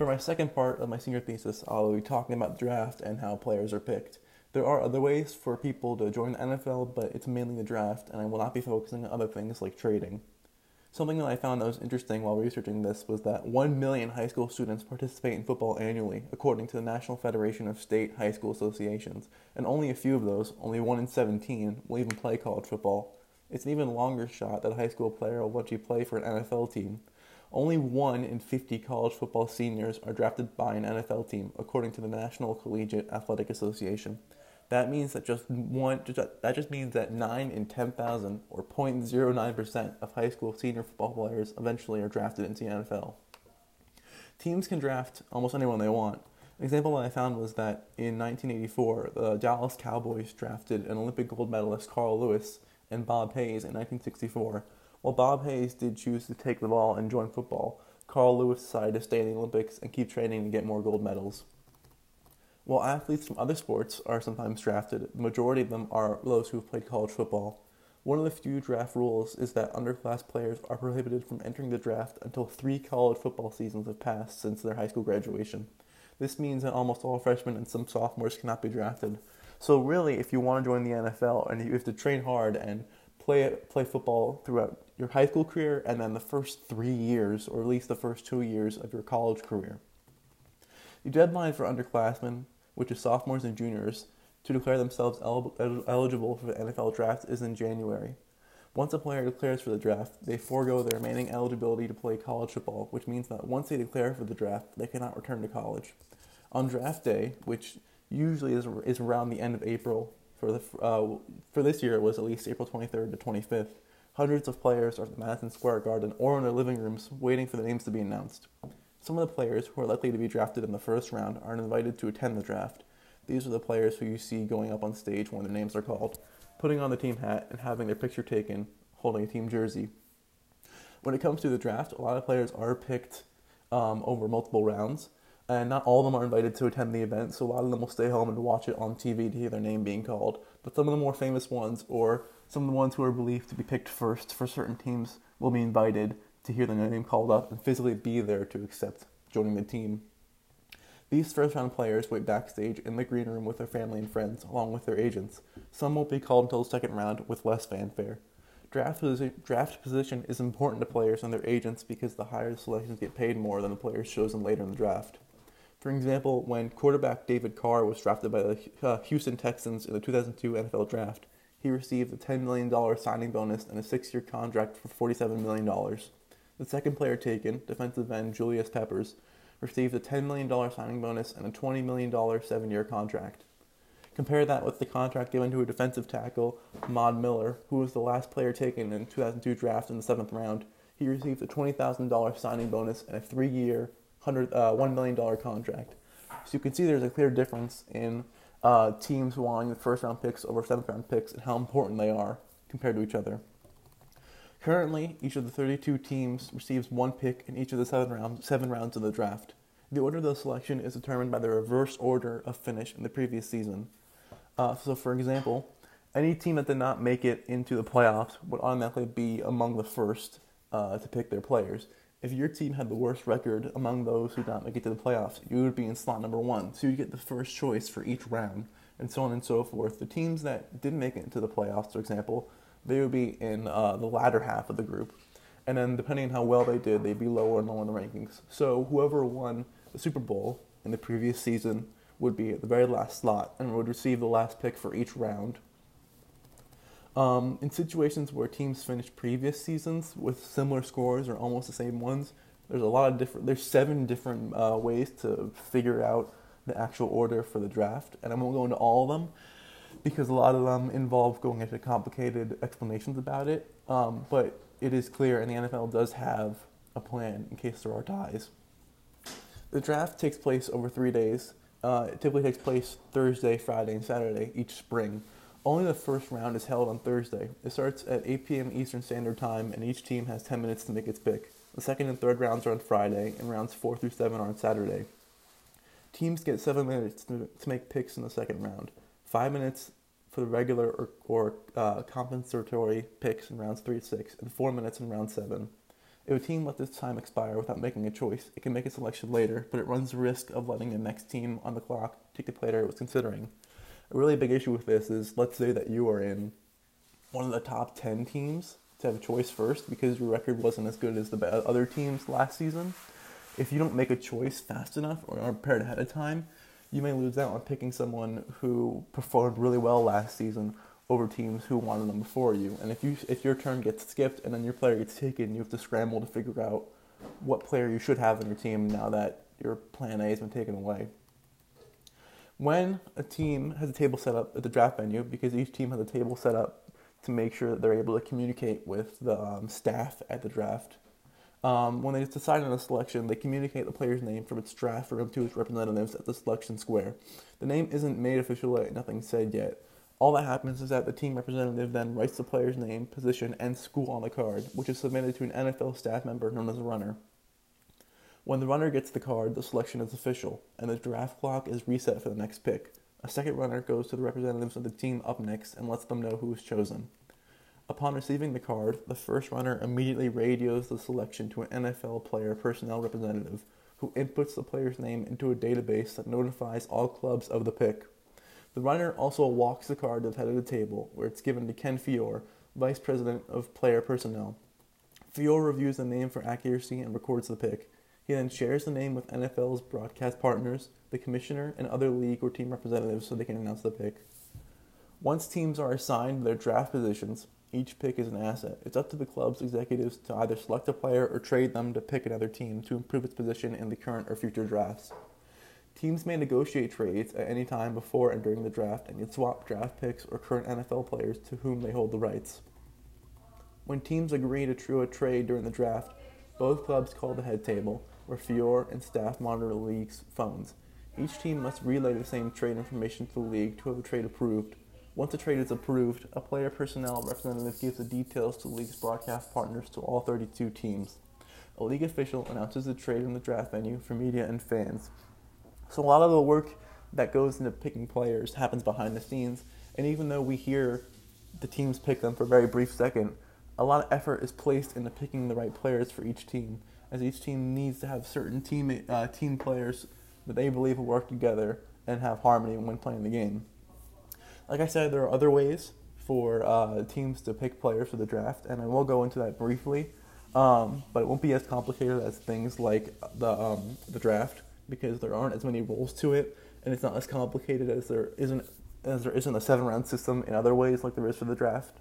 For my second part of my senior thesis, I'll be talking about the draft and how players are picked. There are other ways for people to join the NFL, but it's mainly the draft, and I will not be focusing on other things like trading. Something that I found that was interesting while researching this was that 1 million high school students participate in football annually, according to the National Federation of State High School Associations, and only a few of those, only 1 in 17, will even play college football. It's an even longer shot that a high school player will actually play for an NFL team. Only 1 in 50 college football seniors are drafted by an NFL team, according to the National Collegiate Athletic Association. That means that just one that just means that 9 in 10,000 or 0.09% of high school senior football players eventually are drafted into the NFL. Teams can draft almost anyone they want. An example that I found was that in 1984, the Dallas Cowboys drafted an Olympic gold medalist Carl Lewis and Bob Hayes in 1964. While Bob Hayes did choose to take the ball and join football, Carl Lewis decided to stay in the Olympics and keep training to get more gold medals. While athletes from other sports are sometimes drafted, the majority of them are those who have played college football. One of the few draft rules is that underclass players are prohibited from entering the draft until three college football seasons have passed since their high school graduation. This means that almost all freshmen and some sophomores cannot be drafted. So, really, if you want to join the NFL and you have to train hard and play play football throughout your high school career and then the first three years, or at least the first two years of your college career. The deadline for underclassmen which is sophomores and juniors, to declare themselves el- eligible for the NFL draft is in January. Once a player declares for the draft, they forego their remaining eligibility to play college football, which means that once they declare for the draft, they cannot return to college. On draft day, which usually is, is around the end of April, for, the, uh, for this year it was at least April 23rd to 25th, hundreds of players are at the Madison Square Garden or in their living rooms waiting for the names to be announced. Some of the players who are likely to be drafted in the first round are invited to attend the draft. These are the players who you see going up on stage when their names are called, putting on the team hat and having their picture taken, holding a team jersey. When it comes to the draft, a lot of players are picked um, over multiple rounds, and not all of them are invited to attend the event, so a lot of them will stay home and watch it on TV to hear their name being called. But some of the more famous ones, or some of the ones who are believed to be picked first for certain teams, will be invited to hear their name called up and physically be there to accept joining the team. These first round players wait backstage in the green room with their family and friends, along with their agents. Some won't be called until the second round with less fanfare. Draft, draft position is important to players and their agents because the higher the selections get paid more than the players chosen later in the draft. For example, when quarterback David Carr was drafted by the uh, Houston Texans in the 2002 NFL Draft, he received a $10 million signing bonus and a six year contract for $47 million. The second player taken, defensive end Julius Peppers, received a $10 million signing bonus and a $20 million seven year contract. Compare that with the contract given to a defensive tackle, Ahmad Miller, who was the last player taken in the 2002 draft in the seventh round. He received a $20,000 signing bonus and a three year, uh, $1 million contract. So you can see there's a clear difference in uh, teams wanting the first round picks over seventh round picks and how important they are compared to each other. Currently, each of the 32 teams receives one pick in each of the seven rounds, seven rounds of the draft. The order of the selection is determined by the reverse order of finish in the previous season. Uh, so, for example, any team that did not make it into the playoffs would automatically be among the first uh, to pick their players. If your team had the worst record among those who did not make it to the playoffs, you would be in slot number one. So you'd get the first choice for each round, and so on and so forth. The teams that didn't make it into the playoffs, for example, they would be in uh, the latter half of the group. And then, depending on how well they did, they'd be lower and lower in the rankings. So, whoever won the Super Bowl in the previous season would be at the very last slot and would receive the last pick for each round. Um, in situations where teams finished previous seasons with similar scores or almost the same ones, there's a lot of different. There's seven different uh, ways to figure out the actual order for the draft, and I won't go into all of them because a lot of them involve going into complicated explanations about it. Um, but it is clear, and the NFL does have a plan in case there are ties. The draft takes place over three days. Uh, it typically takes place Thursday, Friday, and Saturday each spring. Only the first round is held on Thursday. It starts at 8 p.m. Eastern Standard Time, and each team has 10 minutes to make its pick. The second and third rounds are on Friday, and rounds 4 through 7 are on Saturday. Teams get 7 minutes to, make picks in the second round five minutes for the regular or, or uh, compensatory picks in rounds three to six, and four minutes in round seven. If a team lets its time expire without making a choice, it can make a selection later, but it runs the risk of letting the next team on the clock take the player it was considering. A really big issue with this is let's say that you are in one of the top 10 teams to have a choice first because your record wasn't as good as the other teams last season. If you don't make a choice fast enough or aren't prepared ahead of time, you may lose out on picking someone who performed really well last season over teams who wanted them before you. And if you if your turn gets skipped and then your player gets taken, you have to scramble to figure out what player you should have on your team now that your plan A has been taken away. When a team has a table set up at the draft venue, because each team has a table set up to make sure that they're able to communicate with the um, staff at the draft. Um, when they decide on a selection, they communicate the player's name from its draft room to its representatives at the selection square. The name isn't made official yet, nothing said yet, all that happens is that the team representative then writes the player's name, position, and school on the card, which is submitted to an NFL staff member known as a runner. When the runner gets the card, the selection is official, and the draft clock is reset for the next pick. A second runner goes to the representatives of the team up next and lets them know who is chosen. Upon receiving the card, the first runner immediately radios the selection to an NFL player personnel representative, who inputs the player's name into a database that notifies all clubs of the pick. The runner also walks the card to the head of the table, where it's given to Ken Fiore, Vice President of Player Personnel. Fiore reviews the name for accuracy and records the pick. He then shares the name with NFL's broadcast partners, the commissioner, and other league or team representatives so they can announce the pick. Once teams are assigned their draft positions, each pick is an asset. It's up to the club's executives to either select a player or trade them to pick another team to improve its position in the current or future drafts. Teams may negotiate trades at any time before and during the draft and can swap draft picks or current NFL players to whom they hold the rights. When teams agree to true a trade during the draft, both clubs call the head table, where Fiore and staff monitor the league's phones. Each team must relay the same trade information to the league to have the trade approved. Once a trade is approved, a player personnel representative gives the details to the league's broadcast partners to all 32 teams. A league official announces the trade in the draft venue for media and fans. So a lot of the work that goes into picking players happens behind the scenes, and even though we hear the teams pick them for a very brief second, a lot of effort is placed into picking the right players for each team, as each team needs to have certain team uh, team players that they believe will work together and have harmony when playing the game. Like I said, there are other ways for uh, teams to pick players for the draft, and I will go into that briefly. Um, but it won't be as complicated as things like the um, the draft because there aren't as many rules to it, and it's not as complicated as there isn't as there isn't a seven round system in other ways like there is for the draft.